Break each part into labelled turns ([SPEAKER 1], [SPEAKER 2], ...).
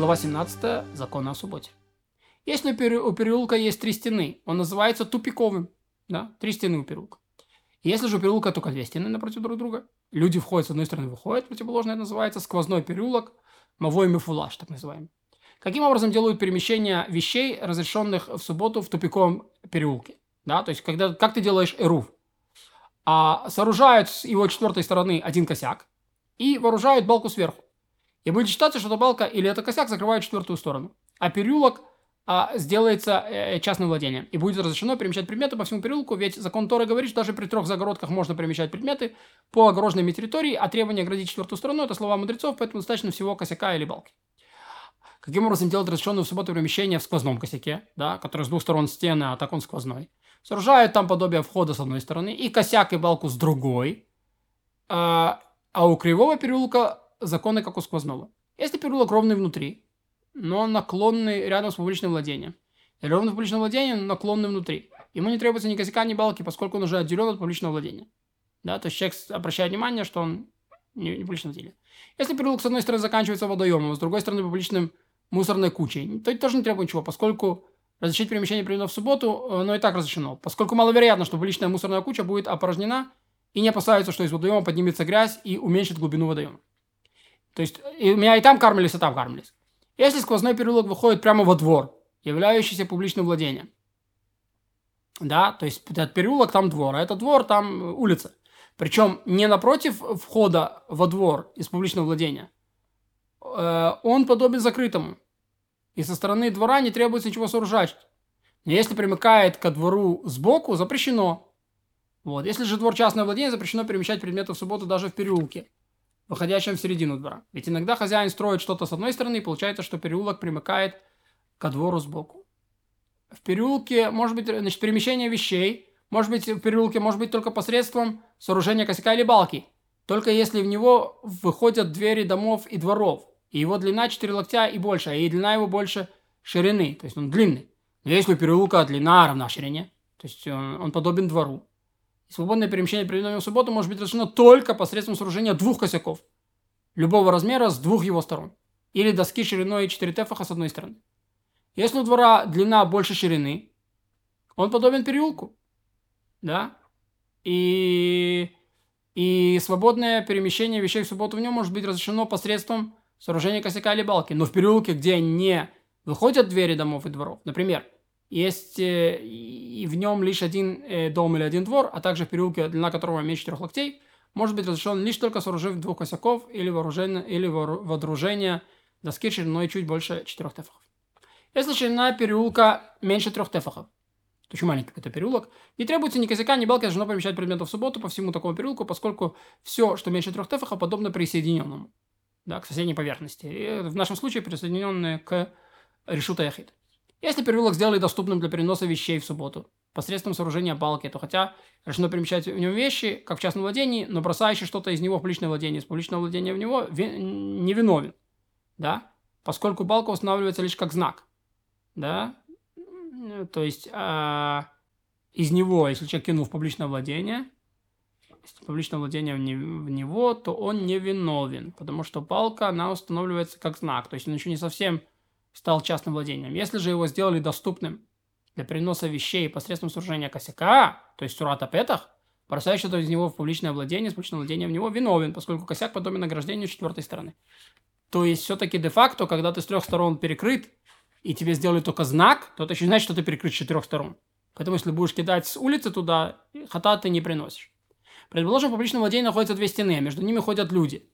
[SPEAKER 1] Глава 17. Законы о субботе. Если у переулка есть три стены, он называется тупиковым. Да? Три стены у переулка. Если же у переулка только две стены напротив друг друга, люди входят с одной стороны, выходят, противоположно называется сквозной переулок, мовой мифулаш, так называемый. Каким образом делают перемещение вещей, разрешенных в субботу в тупиковом переулке? Да, то есть, когда, как ты делаешь эрув? А, сооружают с его четвертой стороны один косяк и вооружают балку сверху. И будет считаться, что эта балка или это косяк закрывает четвертую сторону. А переулок а, сделается э, частным владением. И будет разрешено перемещать предметы по всему переулку, ведь закон Тора говорит, что даже при трех загородках можно перемещать предметы по огороженной территории, а требование оградить четвертую сторону – это слова мудрецов, поэтому достаточно всего косяка или балки. Каким образом делать разрешенное в субботу перемещение в сквозном косяке, да, который с двух сторон стены, а так он сквозной. Сооружают там подобие входа с одной стороны и косяк и балку с другой. А, а у кривого переулка законы как у сквозного. Если переулок ровный внутри, но наклонный рядом с публичным владением. Или ровно в публичном владении, но наклонный внутри. Ему не требуется ни косяка, ни балки, поскольку он уже отделен от публичного владения. Да, то есть человек обращает внимание, что он не, не публичное владение. Если переулок с одной стороны заканчивается водоемом, а с другой стороны публичным мусорной кучей, то это тоже не требует ничего, поскольку разрешить перемещение предметов в субботу, э, но и так разрешено. Поскольку маловероятно, что публичная мусорная куча будет опорожнена, и не опасаются, что из водоема поднимется грязь и уменьшит глубину водоема. То есть и меня и там кармились, и там кармились. Если сквозной переулок выходит прямо во двор, являющийся публичным владением, да, то есть этот переулок там двор, а этот двор там улица. Причем не напротив входа во двор из публичного владения. Э, он подобен закрытому. И со стороны двора не требуется ничего сооружать. Если примыкает ко двору сбоку, запрещено. Вот. Если же двор частного владения, запрещено перемещать предметы в субботу даже в переулке выходящем в середину двора. Ведь иногда хозяин строит что-то с одной стороны, и получается, что переулок примыкает ко двору сбоку. В переулке может быть значит, перемещение вещей, может быть в переулке может быть только посредством сооружения косяка или балки, только если в него выходят двери домов и дворов, и его длина 4 локтя и больше, и длина его больше ширины, то есть он длинный. Но если у переулка длина равна ширине, то есть он, он подобен двору, Свободное перемещение при в субботу может быть разрешено только посредством сооружения двух косяков любого размера с двух его сторон. Или доски шириной 4 тефаха с одной стороны. Если у двора длина больше ширины, он подобен переулку. Да? И, и свободное перемещение вещей в субботу в нем может быть разрешено посредством сооружения косяка или балки. Но в переулке, где не выходят двери домов и дворов, например, есть э, и в нем лишь один э, дом или один двор, а также в переулке, длина которого меньше трех локтей, может быть разрешен лишь только сооружив двух косяков или, вооружение, или вооружение доски шириной чуть больше четырех тефахов. Если ширина переулка меньше трех тефахов, то очень маленький какой-то переулок, не требуется ни косяка, ни балки, должно помещать предметов в субботу по всему такому переулку, поскольку все, что меньше трех тефахов, подобно присоединенному, да, к соседней поверхности. И в нашем случае присоединенные к решута яхид. Если переулок сделали доступным для переноса вещей в субботу посредством сооружения балки, то хотя решено перемещать в нем вещи, как в частном владении, но бросающий что-то из него в публичное владение, из публичного владения в него не виновен, да, поскольку балка устанавливается лишь как знак, да, то есть а, из него, если человек кинул в публичное владение, если публичное владение в, не, в него, то он не виновен, потому что балка, она устанавливается как знак, то есть он еще не совсем стал частным владением. Если же его сделали доступным для переноса вещей посредством сооружения косяка, то есть сурата петах, бросающий из него в публичное владение, с публичным владением в него виновен, поскольку косяк подобен награждению четвертой стороны. То есть все-таки де-факто, когда ты с трех сторон перекрыт, и тебе сделали только знак, то это еще значит, что ты перекрыт с четырех сторон. Поэтому если будешь кидать с улицы туда, хата ты не приносишь. Предположим, в публичном владении находятся две стены, а между ними ходят люди.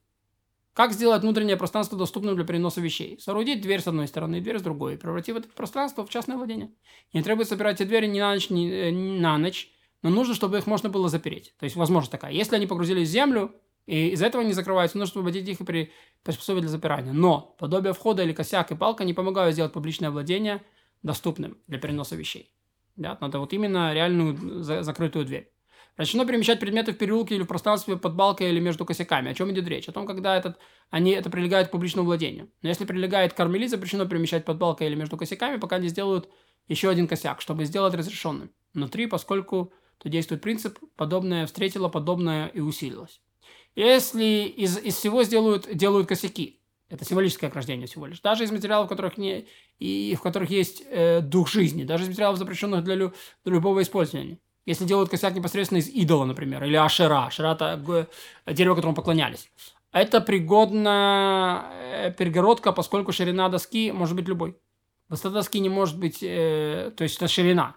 [SPEAKER 1] Как сделать внутреннее пространство доступным для переноса вещей? Соорудить дверь с одной стороны и дверь с другой, превратив это пространство в частное владение. Не требуется собирать эти двери ни на ночь, ни, э, ни на ночь, но нужно, чтобы их можно было запереть. То есть возможность такая. Если они погрузились в землю, и из-за этого не закрываются, нужно освободить их и при... приспособить для запирания. Но подобие входа или косяк и палка не помогают сделать публичное владение доступным для переноса вещей. Да? Надо вот именно реальную за- закрытую дверь. Разрешено перемещать предметы в переулке или в пространстве под балкой или между косяками. О чем идет речь? О том, когда этот, они это прилегают к публичному владению. Но если прилегает к кармели, запрещено перемещать под балкой или между косяками, пока не сделают еще один косяк, чтобы сделать разрешенным. Внутри, поскольку то действует принцип «подобное встретило, подобное и усилилось». Если из, из всего сделают, делают косяки, Это символическое ограждение всего лишь. Даже из материалов, в которых, не, и в которых есть э, дух жизни. Даже из материалов, запрещенных для, лю, для любого использования. Если делают косяк непосредственно из идола, например, или ашера. Ашера – это дерево, которому поклонялись. Это пригодна э, перегородка, поскольку ширина доски может быть любой. Высота доски не может быть, э, то есть это ширина.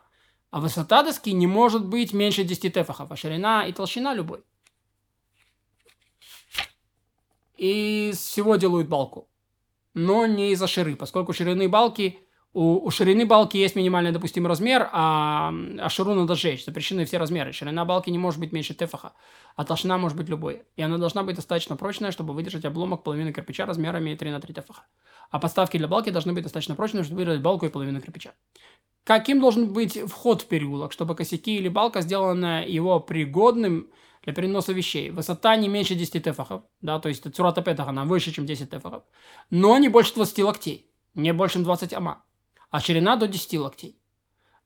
[SPEAKER 1] А высота доски не может быть меньше 10 тефахов, а ширина и толщина любой. И из всего делают балку. Но не из-за ширы, поскольку ширины балки, у, у ширины балки есть минимальный допустимый размер, а, а ширу надо сжечь. Запрещены все размеры. Ширина балки не может быть меньше тефаха, а толщина может быть любой. И она должна быть достаточно прочная, чтобы выдержать обломок половины кирпича размерами 3 на 3 тефаха. А подставки для балки должны быть достаточно прочными, чтобы выдержать балку и половину кирпича. Каким должен быть вход в переулок, чтобы косяки или балка, сделанная его пригодным для переноса вещей. Высота не меньше 10 тефахов, да, то есть цурата петах, она выше, чем 10 тефахов, но не больше 20 локтей, не больше, чем 20 ама, а ширина до 10 локтей.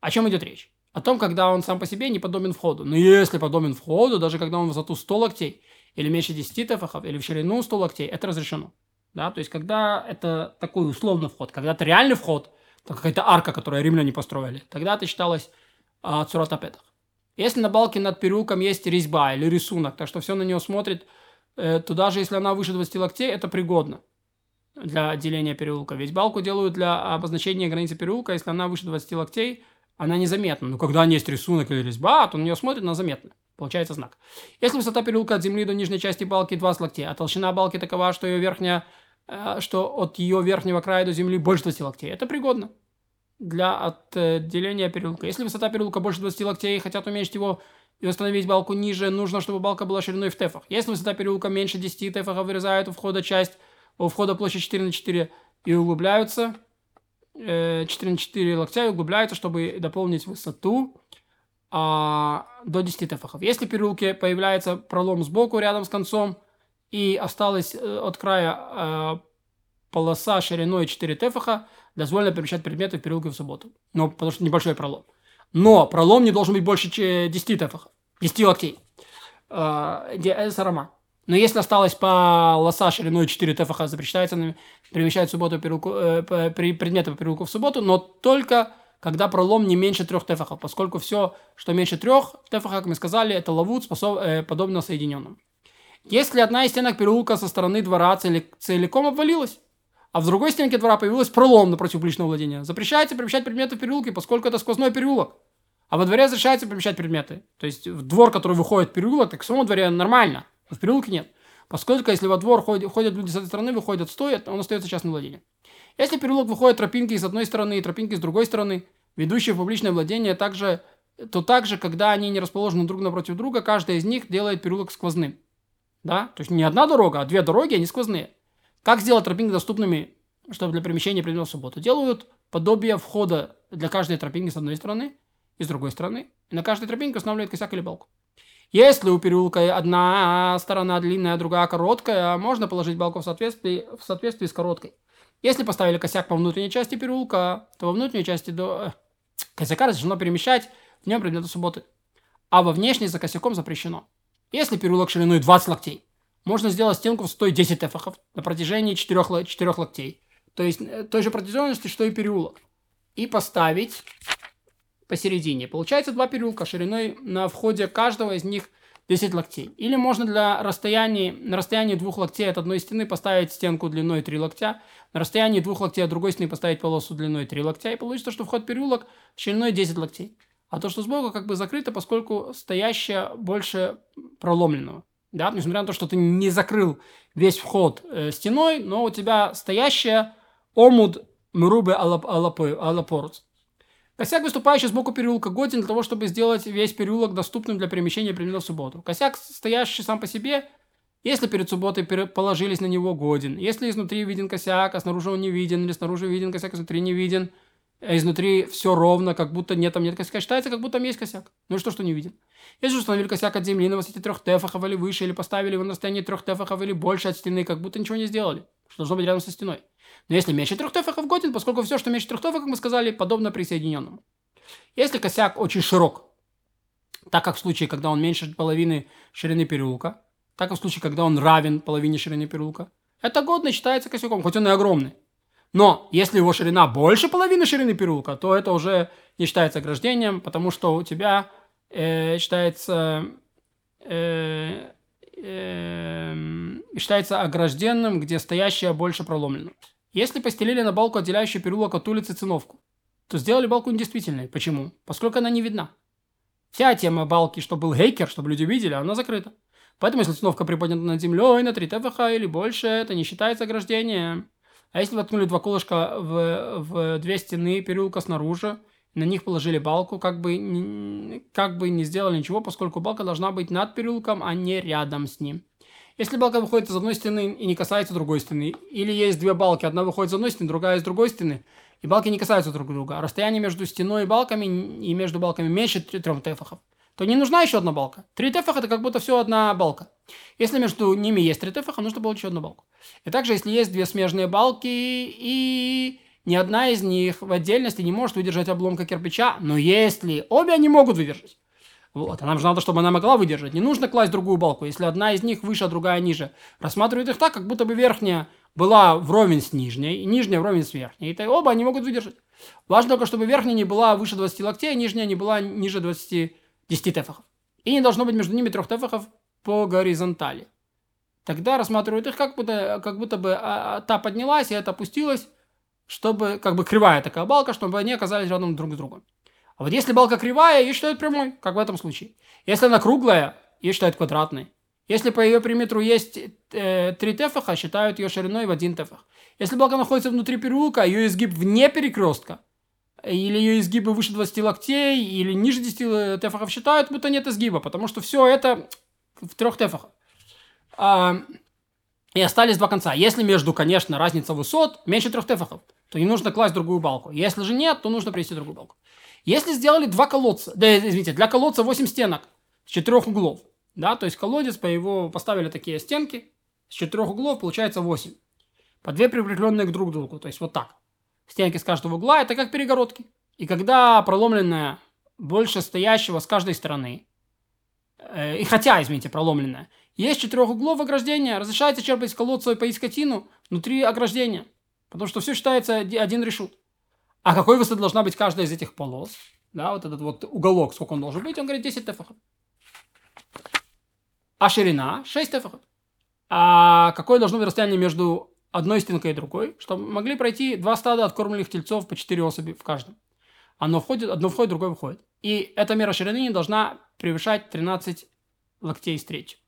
[SPEAKER 1] О чем идет речь? О том, когда он сам по себе не подобен входу. Но если подобен входу, даже когда он в высоту 100 локтей, или меньше 10 тефахов, или в ширину 100 локтей, это разрешено. Да, то есть, когда это такой условный вход, когда это реальный вход, то какая-то арка, которую римляне построили, тогда это считалось а, цуратапетах. Если на балке над переулком есть резьба или рисунок, так что все на нее смотрит, э, то даже если она выше 20 локтей, это пригодно для отделения переулка. Ведь балку делают для обозначения границы переулка, если она выше 20 локтей, она незаметна. Но когда есть рисунок или резьба, то на нее смотрит, она заметна. Получается знак. Если высота переулка от земли до нижней части балки 20 локтей, а толщина балки такова, что ее верхняя, э, что от ее верхнего края до земли больше 20 локтей, это пригодно для отделения переулка. Если высота переулка больше 20 локтей и хотят уменьшить его и установить балку ниже, нужно, чтобы балка была шириной в тефах. Если высота переулка меньше 10 тефахов, вырезают у входа часть, у входа площадь 4 на 4 и углубляются, 4 э, на 4 локтя и углубляются, чтобы дополнить высоту а, до 10 тефахов. Если в переулке появляется пролом сбоку рядом с концом и осталась э, от края э, полоса шириной 4 тефаха, дозволено перемещать предметы в переулке в субботу. Но, потому что небольшой пролом. Но пролом не должен быть больше 10 тефахов, 10 локтей. Э, сарама. Но если осталось по лоса шириной 4 тефаха, запрещается перемещать в субботу переулку, э, предметы по переулку в субботу, но только когда пролом не меньше трех тефахов, поскольку все, что меньше трех тефахов, как мы сказали, это лавут, способ, э, подобно соединенным. Если одна из стенок переулка со стороны двора целиком обвалилась, а в другой стенке двора появилась пролом напротив публичного владения. Запрещается перемещать предметы в переулке, поскольку это сквозной переулок. А во дворе разрешается перемещать предметы. То есть в двор, который выходит в переулок, так в самом дворе нормально, в переулке нет. Поскольку если во двор ходят, ходят люди с этой стороны, выходят, стоят, он остается частным владением. Если в переулок выходят тропинки с одной стороны и тропинки с другой стороны, ведущие в публичное владение, также, то также, когда они не расположены друг напротив друга, каждая из них делает переулок сквозным. Да? То есть не одна дорога, а две дороги, они сквозные. Как сделать тропинки доступными, чтобы для перемещения предметов в субботу? Делают подобие входа для каждой тропинки с одной стороны и с другой стороны. И на каждой тропинке устанавливают косяк или балку. Если у переулка одна сторона длинная, другая короткая, можно положить балку в соответствии, в соответствии с короткой. Если поставили косяк по внутренней части переулка, то во внутренней части до... Э, косяка разрешено перемещать в нем предметы субботы. А во внешней за косяком запрещено. Если переулок шириной 20 локтей, можно сделать стенку в 110 тефахов на протяжении 4, 4 локтей. То есть э, той же протяженности, что и переулок. И поставить посередине. Получается два переулка шириной на входе каждого из них 10 локтей. Или можно для расстояния, на расстоянии двух локтей от одной стены поставить стенку длиной 3 локтя, на расстоянии двух локтей от другой стены поставить полосу длиной 3 локтя, и получится, что вход в переулок шириной 10 локтей. А то, что сбоку как бы закрыто, поскольку стоящее больше проломленного. Да, несмотря на то, что ты не закрыл весь вход э, стеной, но у тебя стоящая омуд мрубы алапорус. Косяк, выступающий сбоку переулка, годен для того, чтобы сделать весь переулок доступным для перемещения примерно в субботу. Косяк, стоящий сам по себе, если перед субботой положились на него, годен. Если изнутри виден косяк, а снаружи он не виден, или снаружи виден косяк, а изнутри не виден – а изнутри все ровно, как будто нет там нет косяка. Считается, как будто там есть косяк. Ну и что, что не виден? Если установили косяк от земли на высоте трех тефахов или выше, или поставили его на расстоянии трех тефахов или больше от стены, как будто ничего не сделали. Что должно быть рядом со стеной. Но если меньше трех тефахов годен, поскольку все, что меньше трех как мы сказали, подобно присоединенному. Если косяк очень широк, так как в случае, когда он меньше половины ширины переулка, так как в случае, когда он равен половине ширины переулка, Это годно считается косяком, хоть он и огромный. Но если его ширина больше половины ширины переулка, то это уже не считается ограждением, потому что у тебя э, считается э, э, считается огражденным, где стоящее больше проломлено. Если постелили на балку, отделяющую переулок от улицы, циновку, то сделали балку недействительной. Почему? Поскольку она не видна. Вся тема балки, что был гейкер, чтобы люди видели, она закрыта. Поэтому, если циновка приподнята над землей на 3 ТФХ или больше, это не считается ограждением. А если воткнули два колышка в, в две стены переулка снаружи, на них положили балку, как бы, как бы не сделали ничего, поскольку балка должна быть над переулком, а не рядом с ним. Если балка выходит из одной стены и не касается другой стены, или есть две балки, одна выходит из одной стены, другая из другой стены, и балки не касаются друг друга, а расстояние между стеной и балками и между балками меньше трех тефахов, то не нужна еще одна балка. Три тефаха – это как будто все одна балка. Если между ними есть три тефаха, нужно было еще одну балку. И также, если есть две смежные балки, и ни одна из них в отдельности не может выдержать обломка кирпича, но если обе они могут выдержать, вот, а нам же надо, чтобы она могла выдержать. Не нужно класть другую балку, если одна из них выше, а другая ниже. Рассматривают их так, как будто бы верхняя была вровень с нижней, и нижняя вровень с верхней. И оба они могут выдержать. Важно только, чтобы верхняя не была выше 20 локтей, а нижняя не была ниже 20, 10 тефахов. И не должно быть между ними трех тефахов по горизонтали. Тогда рассматривают их, как будто, как будто бы а, а, та поднялась, и это опустилась, чтобы, как бы кривая такая балка, чтобы они оказались рядом друг с другом. А вот если балка кривая, ее считают прямой, как в этом случае. Если она круглая, ее считают квадратной. Если по ее периметру есть э, 3 тефаха, считают ее шириной в 1 тефах. Если балка находится внутри переулка, ее изгиб вне перекрестка, или ее изгибы выше 20 локтей, или ниже 10 тефахов считают, будто нет изгиба, потому что все это в трех тефахах. А, и остались два конца. Если между, конечно, разница высот меньше трех тефахов, то не нужно класть другую балку. Если же нет, то нужно привести другую балку. Если сделали два колодца, да, извините, для колодца 8 стенок с четырех углов, да, то есть колодец, по его поставили такие стенки, с четырех углов получается 8. По две прикрепленные друг к другу, то есть вот так. Стенки с каждого угла, это как перегородки. И когда проломленная больше стоящего с каждой стороны, э, и хотя, извините, проломленная, есть четырех углов ограждения, разрешается черпать из колодца и поить скотину внутри ограждения, потому что все считается один решут. А какой высоты должна быть каждая из этих полос? Да, вот этот вот уголок, сколько он должен быть? Он говорит 10 тефахов. А ширина 6 тефахов. А какое должно быть расстояние между одной стенкой и другой, чтобы могли пройти два стада откормленных тельцов по 4 особи в каждом. Одно входит, одно входит, другое выходит. И эта мера ширины не должна превышать 13 локтей третью.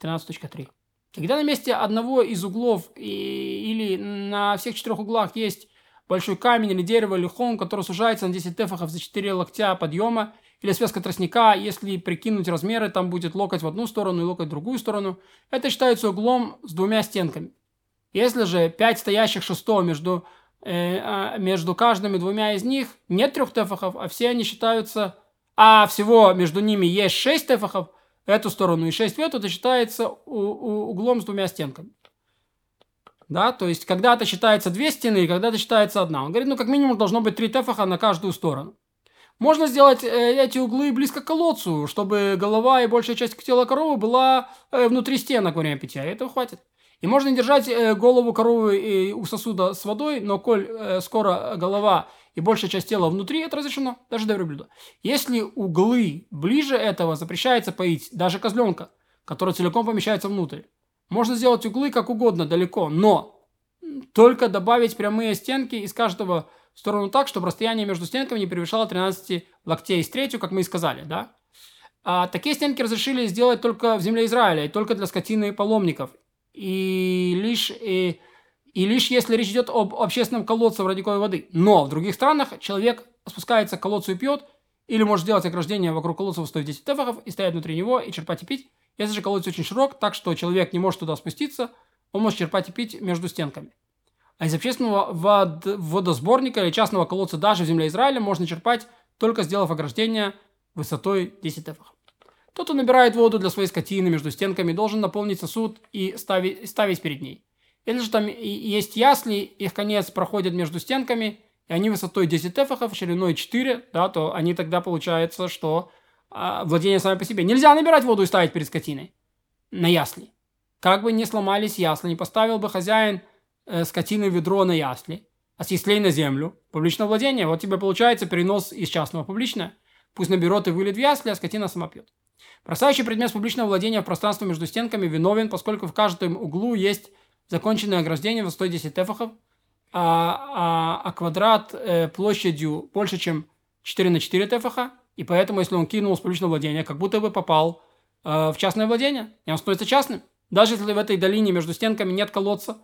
[SPEAKER 1] 13.3. Когда на месте одного из углов и, или на всех четырех углах есть большой камень или дерево или холм, который сужается на 10 тефахов за 4 локтя подъема, или связка тростника, если прикинуть размеры, там будет локоть в одну сторону и локоть в другую сторону. Это считается углом с двумя стенками. Если же 5 стоящих шестого между, э, а, между каждыми двумя из них нет трех тефахов, а все они считаются, а всего между ними есть 6 тефахов, эту сторону и 6 в эту, это считается у, у, углом с двумя стенками. Да, то есть когда-то считается две стены, и когда-то считается одна. Он говорит, ну как минимум должно быть три тефаха на каждую сторону. Можно сделать э, эти углы близко к колодцу, чтобы голова и большая часть тела коровы была э, внутри стенок во время питья. И этого хватит. И можно держать э, голову коровы у сосуда с водой, но коль скоро голова и большая часть тела внутри, это разрешено, даже для верблюда. Если углы ближе этого, запрещается поить даже козленка, который целиком помещается внутрь. Можно сделать углы как угодно далеко, но только добавить прямые стенки из каждого в сторону так, чтобы расстояние между стенками не превышало 13 локтей с третью, как мы и сказали, да? А такие стенки разрешили сделать только в земле Израиля, и только для скотины и паломников. И лишь, и, и лишь если речь идет об общественном колодце в радиковой воды. Но в других странах человек спускается к колодцу и пьет, или может сделать ограждение вокруг колодца в 110 тефахов и стоять внутри него и черпать и пить, если же колодец очень широк, так что человек не может туда спуститься, он может черпать и пить между стенками. А из общественного вод... водосборника или частного колодца даже в земле Израиля можно черпать, только сделав ограждение высотой 10 эфах. Тот, кто набирает воду для своей скотины между стенками, должен наполнить сосуд и ставить, ставить перед ней. Если же там есть ясли, их конец проходит между стенками, и они высотой 10 эфахов, шириной 4, да, то они тогда получается, что владение сами по себе. Нельзя набирать воду и ставить перед скотиной на ясли. как бы не сломались ясли, не поставил бы хозяин э, скотины ведро на ясли, а с яслей на землю, публичное владение, вот тебе получается перенос из частного в публичное. Пусть наберет и вылет в ясли, а скотина сама пьет. Бросающий предмет публичного владения в пространство между стенками виновен, поскольку в каждом углу есть законченное ограждение в 110 тефахов, а, а, а квадрат э, площадью больше, чем 4 на 4 тефаха, и поэтому, если он кинул с публичного владения, как будто бы попал э, в частное владение, и он становится частным. Даже если в этой долине между стенками нет колодца,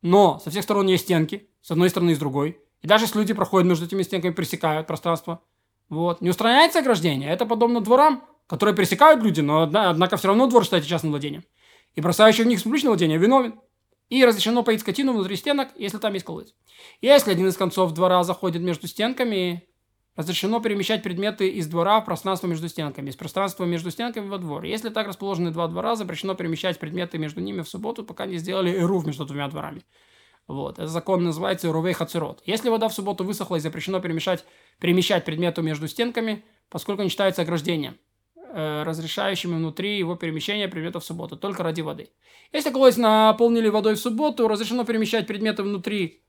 [SPEAKER 1] но со всех сторон есть стенки, с одной стороны и с другой, и даже если люди проходят между этими стенками, пересекают пространство, вот, не устраняется ограждение. Это подобно дворам, которые пересекают люди, но однако все равно двор считается частным владением. И бросающий в них с публичного владения виновен. И разрешено поить скотину внутри стенок, если там есть колодец. Если один из концов двора заходит между стенками, разрешено перемещать предметы из двора в пространство между стенками, из пространства между стенками во двор. Если так расположены два двора, запрещено перемещать предметы между ними в субботу, пока не сделали эрув между двумя дворами. Вот. Этот закон называется Рувей Хацерот. Если вода в субботу высохла и запрещено перемещать, перемещать предметы между стенками, поскольку не считается ограждением э, разрешающими внутри его перемещения предметов в субботу, только ради воды. Если колодец наполнили водой в субботу, разрешено перемещать предметы внутри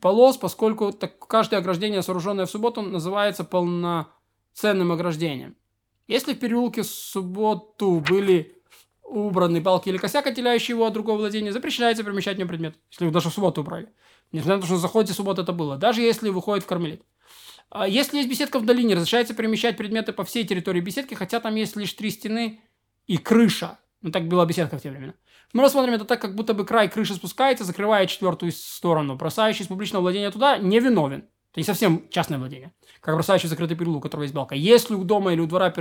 [SPEAKER 1] полос, поскольку так, каждое ограждение, сооруженное в субботу, называется полноценным ограждением. Если в переулке в субботу были убраны балки или косяк, отделяющие его от другого владения, запрещается перемещать в нем предмет, если вы даже в субботу убрали. Несмотря на то, что на заходе в субботу это было, даже если выходит в кармелит. А если есть беседка в долине, разрешается перемещать предметы по всей территории беседки, хотя там есть лишь три стены и крыша. Ну, так была беседка в те времена. Мы рассмотрим это так, как будто бы край крыши спускается, закрывая четвертую сторону. Бросающий с публичного владения туда не виновен. Это не совсем частное владение. Как бросающий закрытый переулок, у которого есть балка. Если у дома или у двора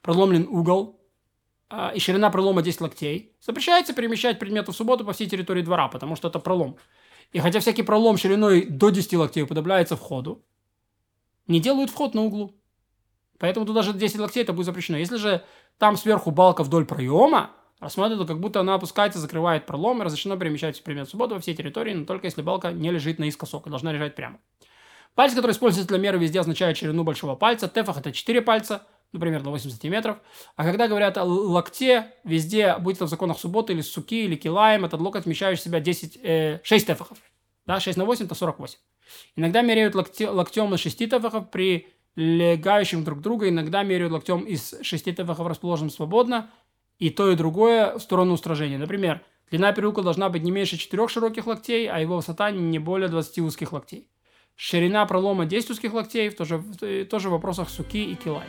[SPEAKER 1] проломлен угол, а, и ширина пролома 10 локтей, запрещается перемещать предметы в субботу по всей территории двора, потому что это пролом. И хотя всякий пролом шириной до 10 локтей уподобляется входу, не делают вход на углу. Поэтому туда даже 10 локтей это будет запрещено. Если же там сверху балка вдоль проема, рассматривают, как будто она опускается, закрывает пролом, и разрешено перемещать предмет субботу во всей территории, но только если балка не лежит наискосок и должна лежать прямо. Палец, который используется для меры везде, означает ширину большого пальца. Тефах – это 4 пальца, ну, примерно 8 сантиметров. А когда говорят о локте, везде, будь это в законах субботы или суки, или килаем, этот локоть вмещает в себя 10, э, 6 тефахов. Да, 6 на 8 – это 48. Иногда меряют локте, локтем из 6 тефахов при легающим друг друга, иногда меряют локтем из 6 тефахов, расположенным свободно, и то, и другое в сторону устражения. Например, длина переулка должна быть не меньше 4 широких локтей, а его высота не более 20 узких локтей. Ширина пролома 10 узких локтей, тоже, тоже в вопросах суки и килай.